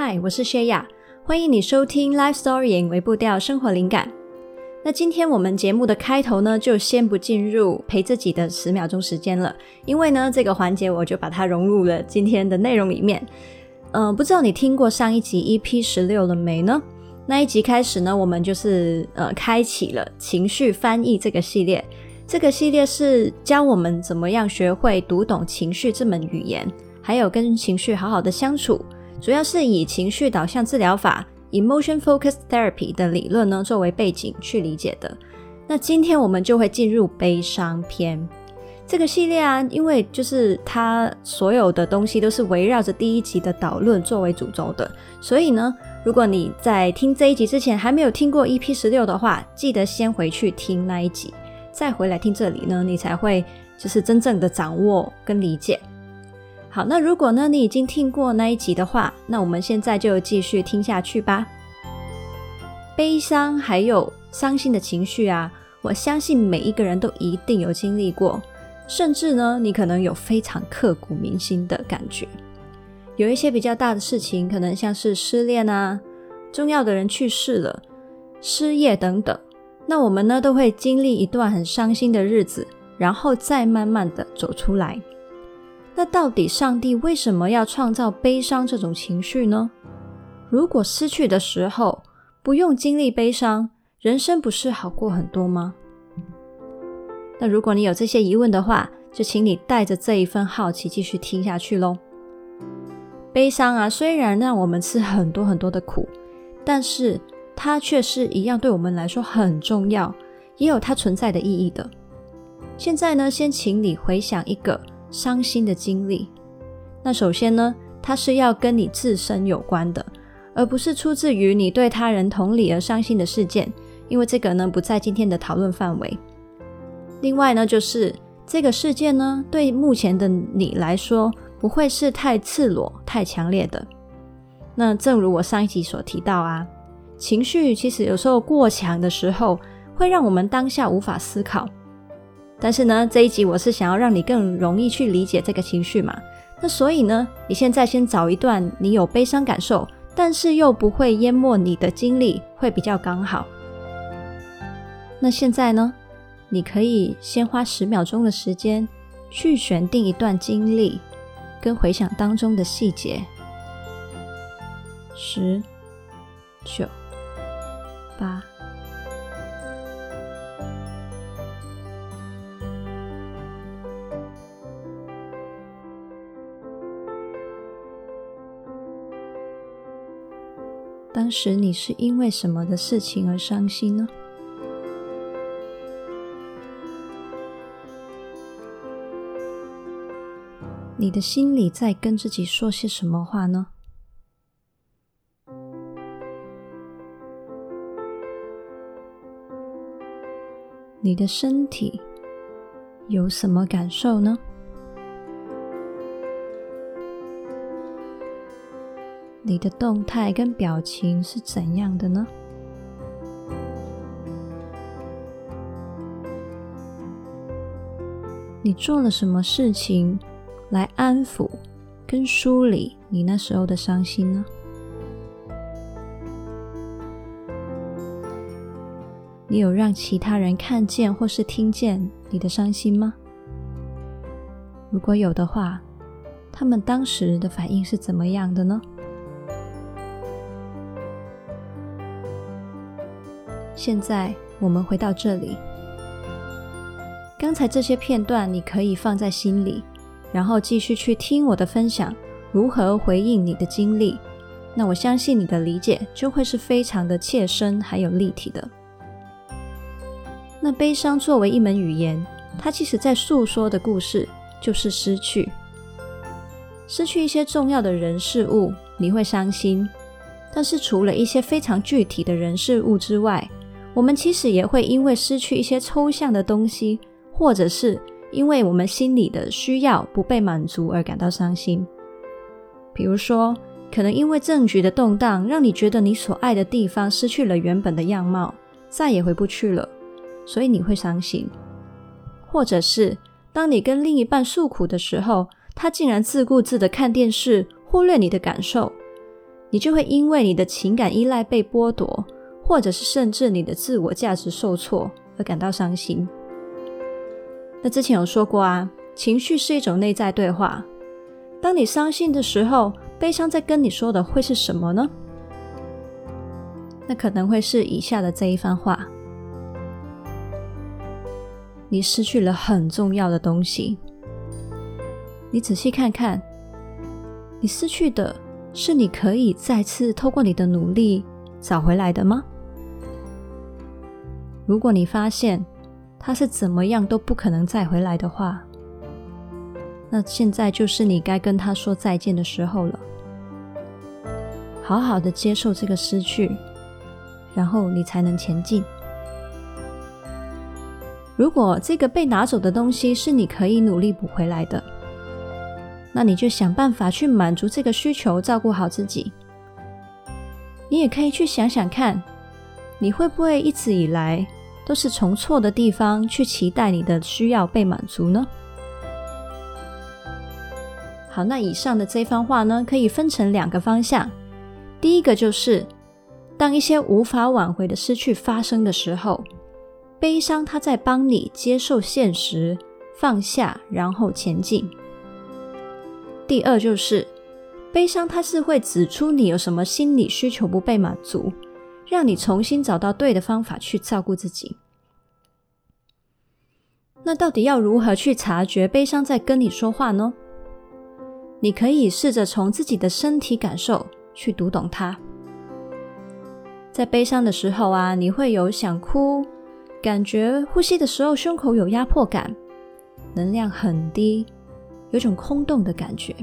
嗨，我是薛雅，欢迎你收听 Life Story》围步调生活灵感。那今天我们节目的开头呢，就先不进入陪自己的十秒钟时间了，因为呢，这个环节我就把它融入了今天的内容里面。嗯、呃，不知道你听过上一集 EP 十六了没呢？那一集开始呢，我们就是呃，开启了情绪翻译这个系列。这个系列是教我们怎么样学会读懂情绪这门语言，还有跟情绪好好的相处。主要是以情绪导向治疗法 （Emotion Focused Therapy） 的理论呢作为背景去理解的。那今天我们就会进入悲伤篇这个系列啊，因为就是它所有的东西都是围绕着第一集的导论作为主轴的，所以呢，如果你在听这一集之前还没有听过 EP 十六的话，记得先回去听那一集，再回来听这里呢，你才会就是真正的掌握跟理解。好，那如果呢，你已经听过那一集的话，那我们现在就继续听下去吧。悲伤还有伤心的情绪啊，我相信每一个人都一定有经历过，甚至呢，你可能有非常刻骨铭心的感觉。有一些比较大的事情，可能像是失恋啊，重要的人去世了，失业等等，那我们呢都会经历一段很伤心的日子，然后再慢慢的走出来。那到底上帝为什么要创造悲伤这种情绪呢？如果失去的时候不用经历悲伤，人生不是好过很多吗？那如果你有这些疑问的话，就请你带着这一份好奇继续听下去喽。悲伤啊，虽然让我们吃很多很多的苦，但是它却是一样对我们来说很重要，也有它存在的意义的。现在呢，先请你回想一个。伤心的经历，那首先呢，它是要跟你自身有关的，而不是出自于你对他人同理而伤心的事件，因为这个呢不在今天的讨论范围。另外呢，就是这个事件呢，对目前的你来说不会是太赤裸、太强烈的。那正如我上一集所提到啊，情绪其实有时候过强的时候，会让我们当下无法思考。但是呢，这一集我是想要让你更容易去理解这个情绪嘛。那所以呢，你现在先找一段你有悲伤感受，但是又不会淹没你的经历，会比较刚好。那现在呢，你可以先花十秒钟的时间去选定一段经历，跟回想当中的细节。十、九、八。当时你是因为什么的事情而伤心呢？你的心里在跟自己说些什么话呢？你的身体有什么感受呢？你的动态跟表情是怎样的呢？你做了什么事情来安抚跟梳理你那时候的伤心呢？你有让其他人看见或是听见你的伤心吗？如果有的话，他们当时的反应是怎么样的呢？现在我们回到这里，刚才这些片段你可以放在心里，然后继续去听我的分享，如何回应你的经历。那我相信你的理解就会是非常的切身还有立体的。那悲伤作为一门语言，它其实在诉说的故事就是失去，失去一些重要的人事物，你会伤心。但是除了一些非常具体的人事物之外，我们其实也会因为失去一些抽象的东西，或者是因为我们心里的需要不被满足而感到伤心。比如说，可能因为政局的动荡，让你觉得你所爱的地方失去了原本的样貌，再也回不去了，所以你会伤心。或者是当你跟另一半诉苦的时候，他竟然自顾自的看电视，忽略你的感受，你就会因为你的情感依赖被剥夺，或者是甚至你的自我价值受挫而感到伤心。那之前有说过啊，情绪是一种内在对话。当你伤心的时候，悲伤在跟你说的会是什么呢？那可能会是以下的这一番话：你失去了很重要的东西。你仔细看看，你失去的。是你可以再次透过你的努力找回来的吗？如果你发现他是怎么样都不可能再回来的话，那现在就是你该跟他说再见的时候了。好好的接受这个失去，然后你才能前进。如果这个被拿走的东西是你可以努力补回来的。那你就想办法去满足这个需求，照顾好自己。你也可以去想想看，你会不会一直以来都是从错的地方去期待你的需要被满足呢？好，那以上的这番话呢，可以分成两个方向。第一个就是，当一些无法挽回的失去发生的时候，悲伤它在帮你接受现实，放下，然后前进。第二就是悲伤，它是会指出你有什么心理需求不被满足，让你重新找到对的方法去照顾自己。那到底要如何去察觉悲伤在跟你说话呢？你可以试着从自己的身体感受去读懂它。在悲伤的时候啊，你会有想哭，感觉呼吸的时候胸口有压迫感，能量很低。有种空洞的感觉，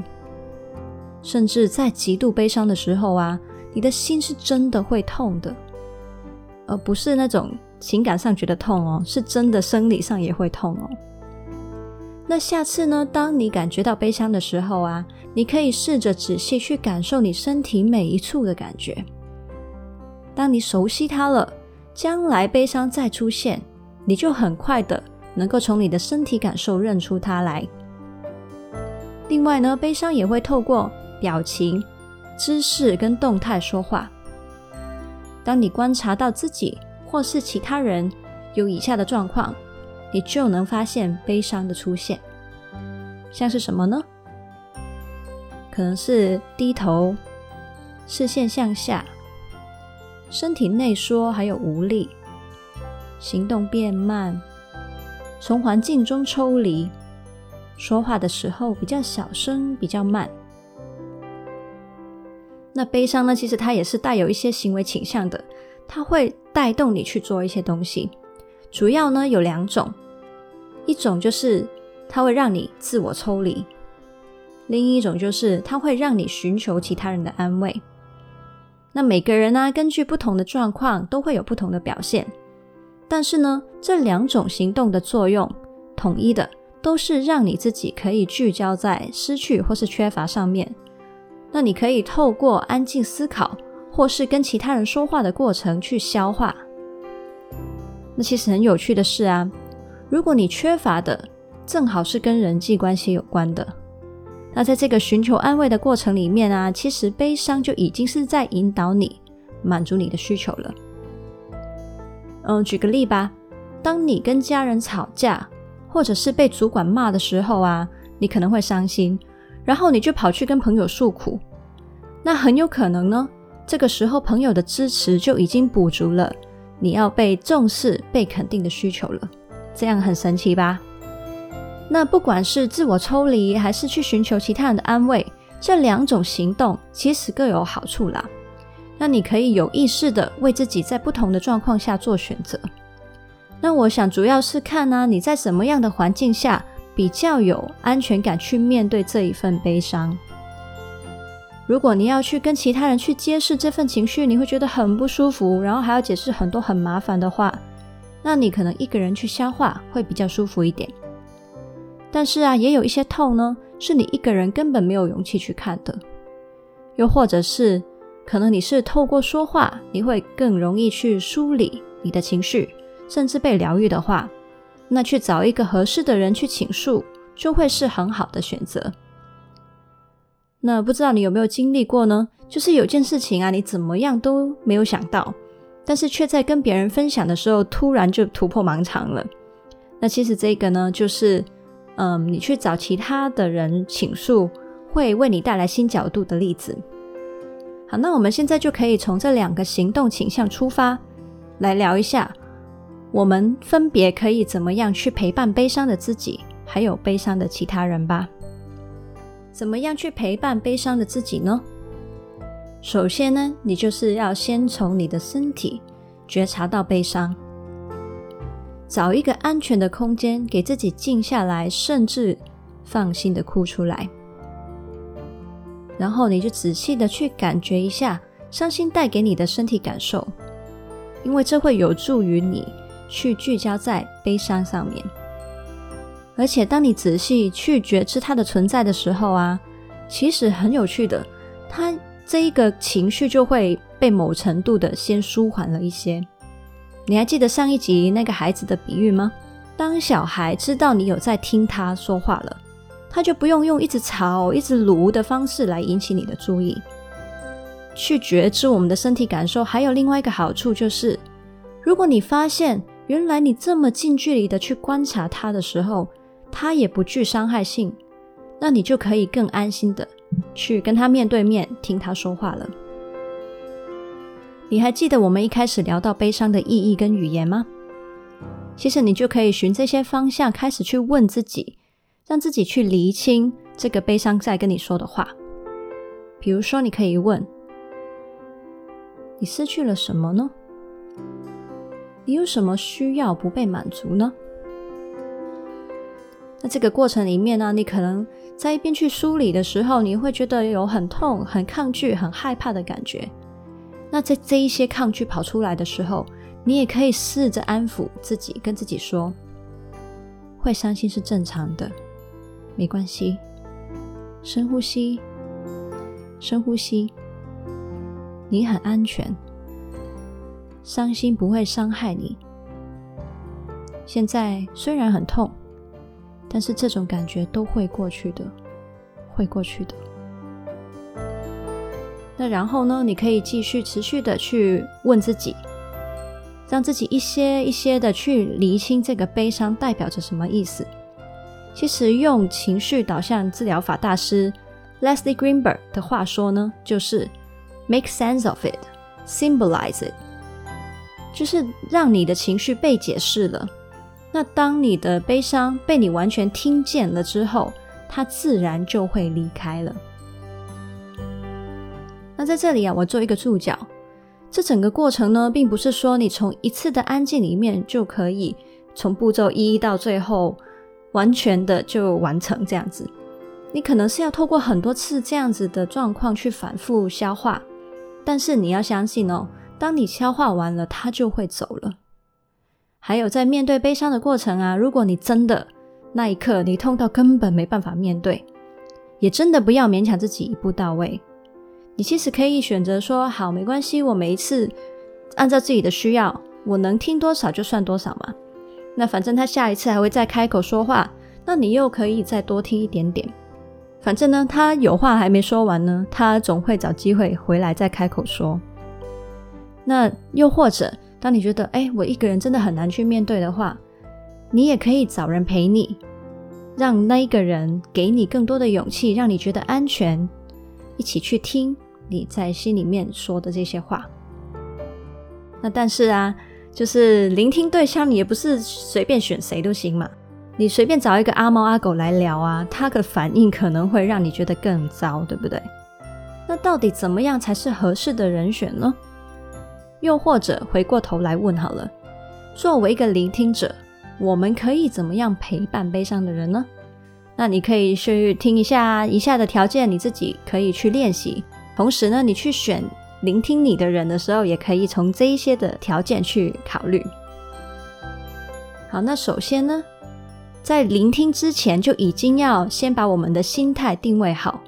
甚至在极度悲伤的时候啊，你的心是真的会痛的，而不是那种情感上觉得痛哦，是真的生理上也会痛哦。那下次呢，当你感觉到悲伤的时候啊，你可以试着仔细去感受你身体每一处的感觉。当你熟悉它了，将来悲伤再出现，你就很快的能够从你的身体感受认出它来。另外呢，悲伤也会透过表情、姿势跟动态说话。当你观察到自己或是其他人有以下的状况，你就能发现悲伤的出现。像是什么呢？可能是低头、视线向下、身体内缩还有无力、行动变慢、从环境中抽离。说话的时候比较小声，比较慢。那悲伤呢？其实它也是带有一些行为倾向的，它会带动你去做一些东西。主要呢有两种，一种就是它会让你自我抽离，另一种就是它会让你寻求其他人的安慰。那每个人呢，根据不同的状况都会有不同的表现，但是呢，这两种行动的作用统一的。都是让你自己可以聚焦在失去或是缺乏上面。那你可以透过安静思考，或是跟其他人说话的过程去消化。那其实很有趣的是啊，如果你缺乏的正好是跟人际关系有关的，那在这个寻求安慰的过程里面啊，其实悲伤就已经是在引导你满足你的需求了。嗯，举个例吧，当你跟家人吵架。或者是被主管骂的时候啊，你可能会伤心，然后你就跑去跟朋友诉苦。那很有可能呢，这个时候朋友的支持就已经补足了你要被重视、被肯定的需求了。这样很神奇吧？那不管是自我抽离，还是去寻求其他人的安慰，这两种行动其实各有好处啦。那你可以有意识的为自己在不同的状况下做选择。那我想主要是看呢，你在什么样的环境下比较有安全感去面对这一份悲伤。如果你要去跟其他人去揭示这份情绪，你会觉得很不舒服，然后还要解释很多很麻烦的话，那你可能一个人去消化会比较舒服一点。但是啊，也有一些痛呢，是你一个人根本没有勇气去看的，又或者是可能你是透过说话，你会更容易去梳理你的情绪。甚至被疗愈的话，那去找一个合适的人去倾诉，就会是很好的选择。那不知道你有没有经历过呢？就是有件事情啊，你怎么样都没有想到，但是却在跟别人分享的时候，突然就突破盲肠了。那其实这个呢，就是嗯，你去找其他的人倾诉，会为你带来新角度的例子。好，那我们现在就可以从这两个行动倾向出发，来聊一下，我们分别可以怎么样去陪伴悲伤的自己，还有悲伤的其他人吧。怎么样去陪伴悲伤的自己呢？首先呢，你就是要先从你的身体觉察到悲伤，找一个安全的空间，给自己静下来，甚至放心的哭出来。然后你就仔细的去感觉一下伤心带给你的身体感受，因为这会有助于你去聚焦在悲伤上面。而且，当你仔细去觉知它的存在的时候啊，其实很有趣的，它这一个情绪就会被某程度的先舒缓了一些。你还记得上一集那个孩子的比喻吗？当小孩知道你有在听他说话了，他就不用用一直吵、一直卢的方式来引起你的注意。去觉知我们的身体感受，还有另外一个好处就是，如果你发现原来你这么近距离的去观察他的时候，他也不具伤害性，那你就可以更安心的去跟他面对面听他说话了。你还记得我们一开始聊到悲伤的意义跟语言吗？其实你就可以循这些方向开始去问自己，让自己去厘清这个悲伤在跟你说的话。比如说，你可以问：你失去了什么呢？你有什么需要不被满足呢？那这个过程里面呢，你可能在一边去梳理的时候，你会觉得有很痛、很抗拒、很害怕的感觉。那在这一些抗拒跑出来的时候，你也可以试着安抚自己，跟自己说：会伤心是正常的，没关系。深呼吸，深呼吸，你很安全，伤心不会伤害你。现在虽然很痛。但是这种感觉都会过去的，会过去的。那然后呢？你可以继续持续的去问自己，让自己一些一些的去厘清这个悲伤代表着什么意思。其实用情绪导向治疗法大师 Leslie Greenberg 的话说呢，就是 “make sense of it, symbolize it”，就是让你的情绪被解释了。那当你的悲伤被你完全听见了之后，它自然就会离开了。那在这里啊，我做一个注脚，这整个过程呢，并不是说你从一次的安静里面就可以从步骤一到最后完全的就完成这样子。你可能是要透过很多次这样子的状况去反复消化，但是你要相信哦，当你消化完了，它就会走了。还有在面对悲伤的过程啊，如果你真的那一刻你痛到根本没办法面对，也真的不要勉强自己一步到位。你其实可以选择说好，没关系，我每一次按照自己的需要，我能听多少就算多少嘛。那反正他下一次还会再开口说话，那你又可以再多听一点点。反正呢，他有话还没说完呢，他总会找机会回来再开口说。那又或者。当你觉得哎，我一个人真的很难去面对的话，你也可以找人陪你，让那一个人给你更多的勇气，让你觉得安全，一起去听你在心里面说的这些话。那但是啊，就是聆听对象，你也不是随便选谁都行嘛。你随便找一个阿猫阿狗来聊啊，他的反应可能会让你觉得更糟，对不对？那到底怎么样才是合适的人选呢？又或者回过头来问好了，作为一个聆听者，我们可以怎么样陪伴悲伤的人呢？那你可以去听一下以下的条件，你自己可以去练习。同时呢，你去选聆听你的人的时候，也可以从这一些的条件去考虑。好，那首先呢，在聆听之前就已经要先把我们的心态定位好，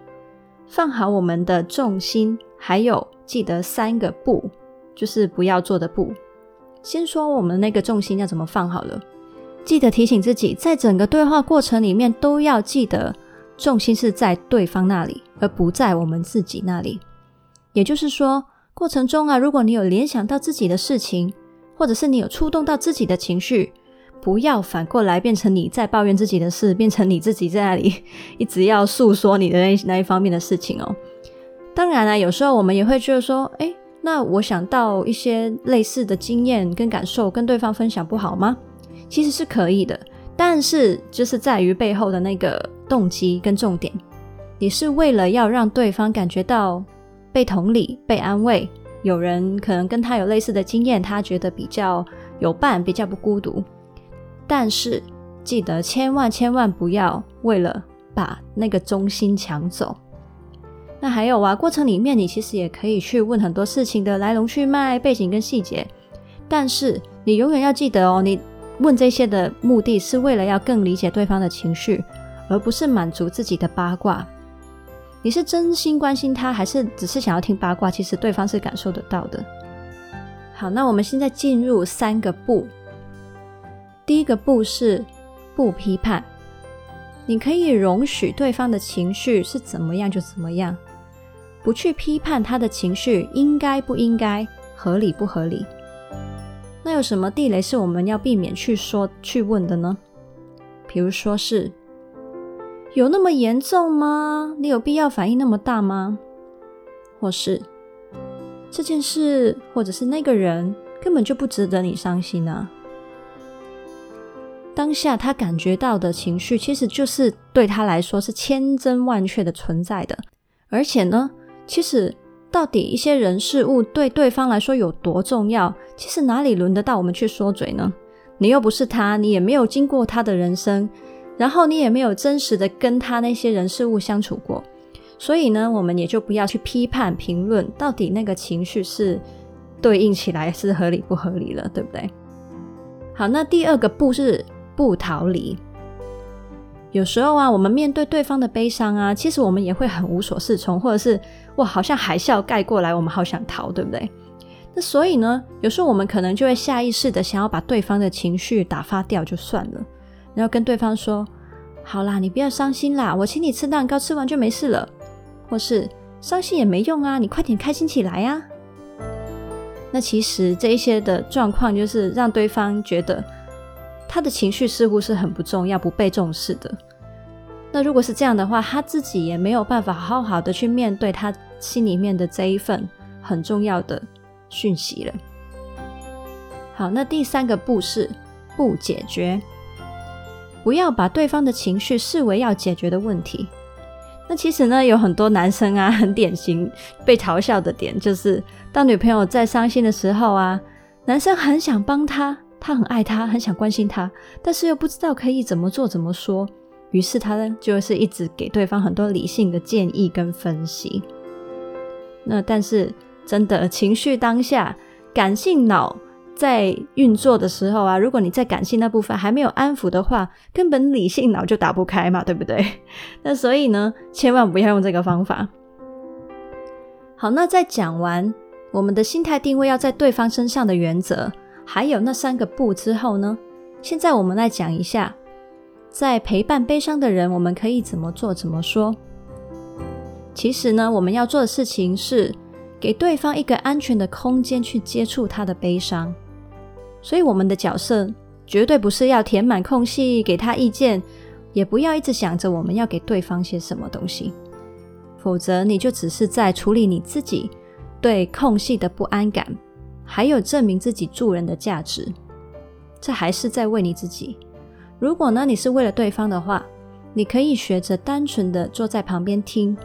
放好我们的重心，还有记得三个不。就是不要做的不，先说我们那个重心要怎么放好了。记得提醒自己，在整个对话过程里面都要记得重心是在对方那里，而不在我们自己那里。也就是说，过程中啊，如果你有联想到自己的事情，或者是你有触动到自己的情绪，不要反过来变成你在抱怨自己的事，变成你自己在那里 一直要诉说你的那那一方面的事情哦。当然啊，有时候我们也会觉得说，诶，那我想到一些类似的经验跟感受，跟对方分享不好吗？其实是可以的，但是就是在于背后的那个动机跟重点，你是为了要让对方感觉到被同理、被安慰。有人可能跟他有类似的经验，他觉得比较有伴，比较不孤独。但是记得千万千万不要为了把那个中心抢走。那还有啊，过程里面你其实也可以去问很多事情的来龙去脉、背景跟细节。但是你永远要记得哦，你问这些的目的是为了要更理解对方的情绪，而不是满足自己的八卦。你是真心关心他，还是只是想要听八卦？其实对方是感受得到的。好，那我们现在进入三个不。第一个不是不批判，你可以容许对方的情绪是怎么样就怎么样，不去批判他的情绪应该不应该，合理不合理。那有什么地雷是我们要避免去说去问的呢？比如说是。有那么严重吗？你有必要反应那么大吗？或是这件事，或者是那个人根本就不值得你伤心啊？当下他感觉到的情绪，其实就是对他来说是千真万确的存在的。而且呢，其实到底一些人事物对对方来说有多重要，其实哪里轮得到我们去说嘴呢？你又不是他，你也没有经过他的人生。然后你也没有真实的跟他那些人事物相处过，所以呢，我们也就不要去批判评论到底那个情绪是对应起来是合理不合理了，对不对？好，那第二个不是不逃离。有时候啊，我们面对对方的悲伤啊，其实我们也会很无所适从，或者是哇，好像海啸盖过来，我们好想逃，对不对？那所以呢，有时候我们可能就会下意识的想要把对方的情绪打发掉就算了。然后跟对方说：“好啦，你不要伤心啦，我请你吃蛋糕，吃完就没事了。”或是伤心也没用啊，你快点开心起来呀。那其实这一些的状况，就是让对方觉得他的情绪似乎是很不重要、不被重视的。那如果是这样的话，他自己也没有办法好好的去面对他心里面的这一份很重要的讯息了。好，那第三个不是不解决。不要把对方的情绪视为要解决的问题。那其实呢，有很多男生啊，很典型被嘲笑的点，就是当女朋友在伤心的时候啊，男生很想帮她，他很爱他，很想关心他，但是又不知道可以怎么做、怎么说，于是他呢，就是一直给对方很多理性的建议跟分析。那但是真的情绪当下，感性脑。在运作的时候啊，如果你在感性那部分还没有安抚的话，根本理性脑就打不开嘛，对不对？那所以呢，千万不要用这个方法。好，那在讲完我们的心态定位要在对方身上的原则，还有那三个不之后呢，现在我们来讲一下，在陪伴悲伤的人，我们可以怎么做、怎么说。其实呢，我们要做的事情是给对方一个安全的空间去接触他的悲伤。所以我们的角色绝对不是要填满空隙，给他意见，也不要一直想着我们要给对方些什么东西，否则你就只是在处理你自己对空隙的不安感，还有证明自己助人的价值，这还是在为你自己。如果呢，你是为了对方的话，你可以学着单纯的坐在旁边听，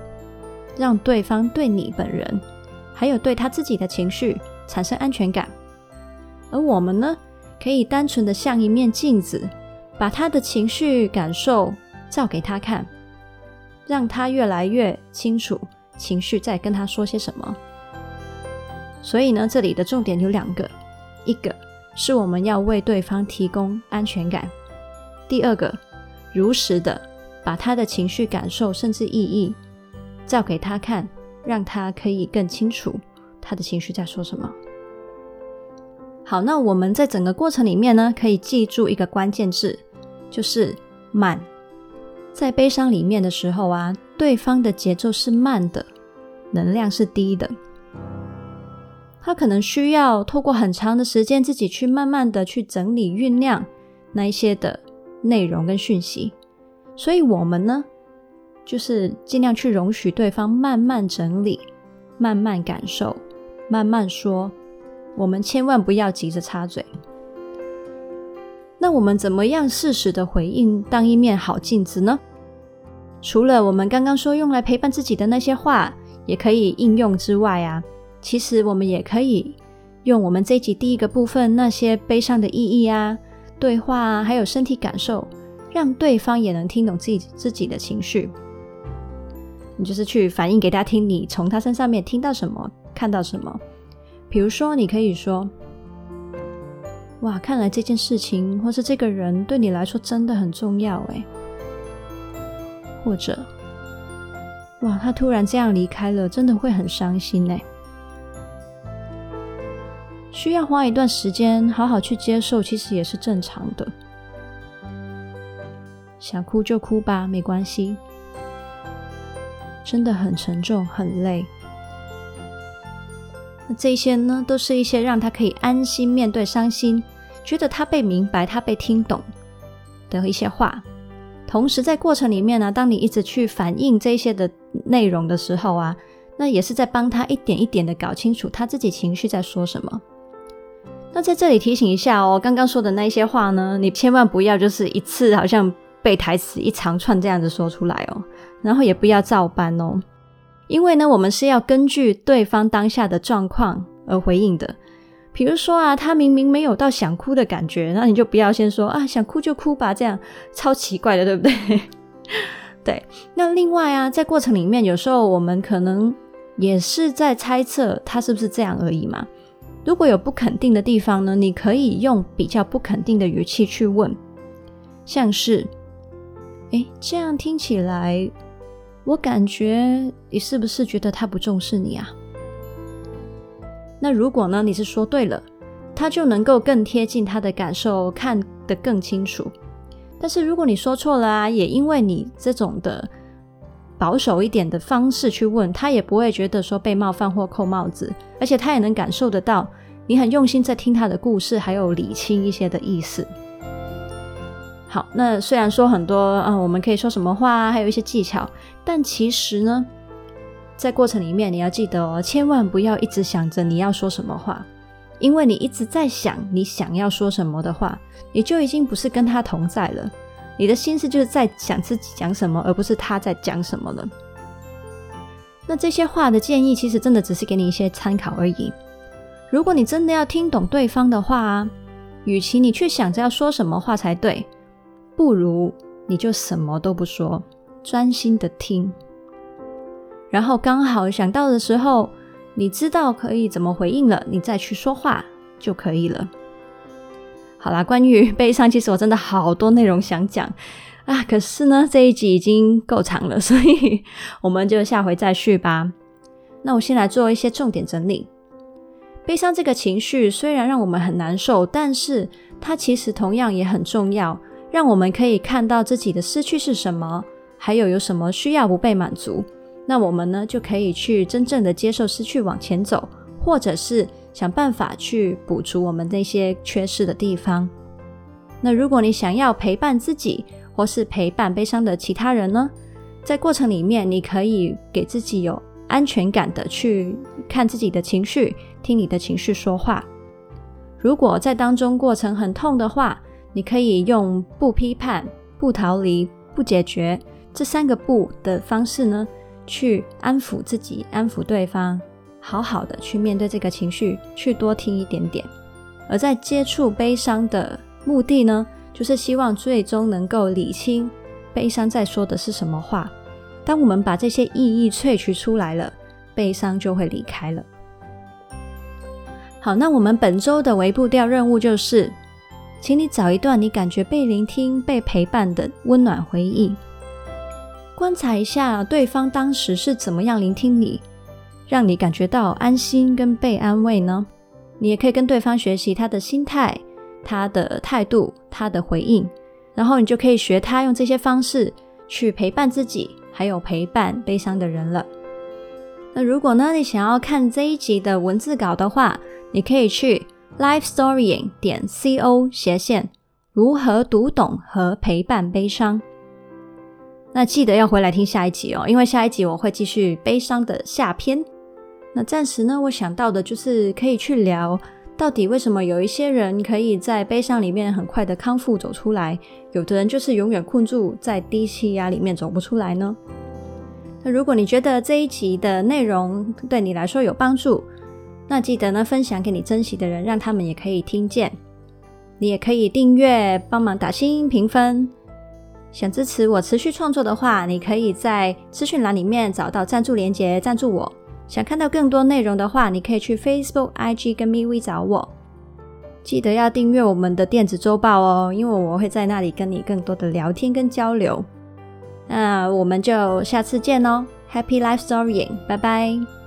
让对方对你本人，还有对他自己的情绪产生安全感。而我们呢，可以单纯的像一面镜子，把他的情绪感受照给他看，让他越来越清楚情绪在跟他说些什么。所以呢，这里的重点有两个，一个是我们要为对方提供安全感，第二个，如实的把他的情绪感受甚至意义照给他看，让他可以更清楚他的情绪在说什么。好，那我们在整个过程里面呢，可以记住一个关键字，就是慢。在悲伤里面的时候啊，对方的节奏是慢的，能量是低的，他可能需要透过很长的时间，自己去慢慢的去整理酝酿那一些的内容跟讯息。所以我们呢，就是尽量去容许对方慢慢整理，慢慢感受，慢慢说。我们千万不要急着插嘴。那我们怎么样适时的回应，当一面好镜子呢？除了我们刚刚说用来陪伴自己的那些话，也可以应用之外啊，其实我们也可以用我们这集第一个部分那些悲伤的意义啊、对话啊，还有身体感受，让对方也能听懂自己自己的情绪。你就是去反映给他听，你从他身上面听到什么，看到什么。比如说，你可以说。哇，看来这件事情或是这个人对你来说真的很重要诶。或者，哇，他突然这样离开了，真的会很伤心诶。需要花一段时间好好去接受，其实也是正常的。想哭就哭吧，没关系。真的很沉重，很累。那这些呢，都是一些让他可以安心面对伤心，觉得他被明白、他被听懂的一些话。同时，在过程里面呢、当你一直去反映这些的内容的时候啊，那也是在帮他一点一点的搞清楚他自己情绪在说什么。那在这里提醒一下哦，刚刚说的那一些话呢，你千万不要就是一次好像背台词一长串这样子说出来哦，然后也不要照搬哦。因为呢，我们是要根据对方当下的状况而回应的。比如说啊，他明明没有到想哭的感觉，那你就不要先说啊，想哭就哭吧，这样超奇怪的，对不对？对。那另外啊，在过程里面，有时候我们可能也是在猜测他是不是这样而已嘛。如果有不肯定的地方呢，你可以用比较不肯定的语气去问，像是，诶，这样听起来。我感觉你是不是觉得他不重视你啊？那如果呢，你是说对了，他就能够更贴近他的感受，看得更清楚。但是如果你说错了啊，也因为你这种的保守一点的方式去问，他也不会觉得说被冒犯或扣帽子，而且他也能感受得到你很用心在听他的故事，还有理清一些的意思。好，那虽然说很多，嗯，我们可以说什么话啊，还有一些技巧，但其实呢，在过程里面你要记得哦，千万不要一直想着你要说什么话，因为你一直在想你想要说什么的话，你就已经不是跟他同在了，你的心思就是在想自己讲什么，而不是他在讲什么了。那这些话的建议，其实真的只是给你一些参考而已。如果你真的要听懂对方的话啊，与其你去想着要说什么话才对。不如你就什么都不说，专心的听，然后刚好想到的时候，你知道可以怎么回应了，你再去说话就可以了。好啦，关于悲伤，其实我真的好多内容想讲啊，可是呢，这一集已经够长了，所以我们就下回再续吧。那我先来做一些重点整理。悲伤这个情绪虽然让我们很难受，但是它其实同样也很重要。让我们可以看到自己的失去是什么，还有有什么需要不被满足，那我们呢就可以去真正的接受失去，往前走，或者是想办法去补足我们那些缺失的地方。那如果你想要陪伴自己，或是陪伴悲伤的其他人呢，在过程里面，你可以给自己有安全感的去看自己的情绪，听你的情绪说话。如果在当中过程很痛的话，你可以用不批判、不逃离、不解决这三个不的方式呢，去安抚自己、安抚对方，好好的去面对这个情绪，去多听一点点。而在接触悲伤的目的呢，就是希望最终能够理清悲伤在说的是什么话。当我们把这些意义萃取出来了，悲伤就会离开了。好，那我们本周的微步调任务就是。请你找一段你感觉被聆听、被陪伴的温暖回忆，观察一下对方当时是怎么样聆听你，让你感觉到安心跟被安慰呢？你也可以跟对方学习他的心态、他的态度、他的回应，然后你就可以学他用这些方式去陪伴自己，还有陪伴悲伤的人了。那如果呢，你想要看这一集的文字稿的话，你可以去 lifestorying 点 co 斜线如何读懂和陪伴悲伤。那记得要回来听下一集哦，因为下一集我会继续悲伤的下篇。那暂时呢，我想到的就是可以去聊，到底为什么有一些人可以在悲伤里面很快的康复走出来，有的人就是永远困住在低气压里面走不出来呢？那如果你觉得这一集的内容对你来说有帮助，那记得呢，分享给你珍惜的人，让他们也可以听见。你也可以订阅，帮忙打星评分。想支持我持续创作的话，你可以在资讯栏里面找到赞助连接，赞助我。想看到更多内容的话，你可以去 Facebook、IG 跟 MeWe 找我。记得要订阅我们的电子周报哦，因为我会在那里跟你更多的聊天跟交流。那我们就下次见哦，Happy Life Storying，拜拜。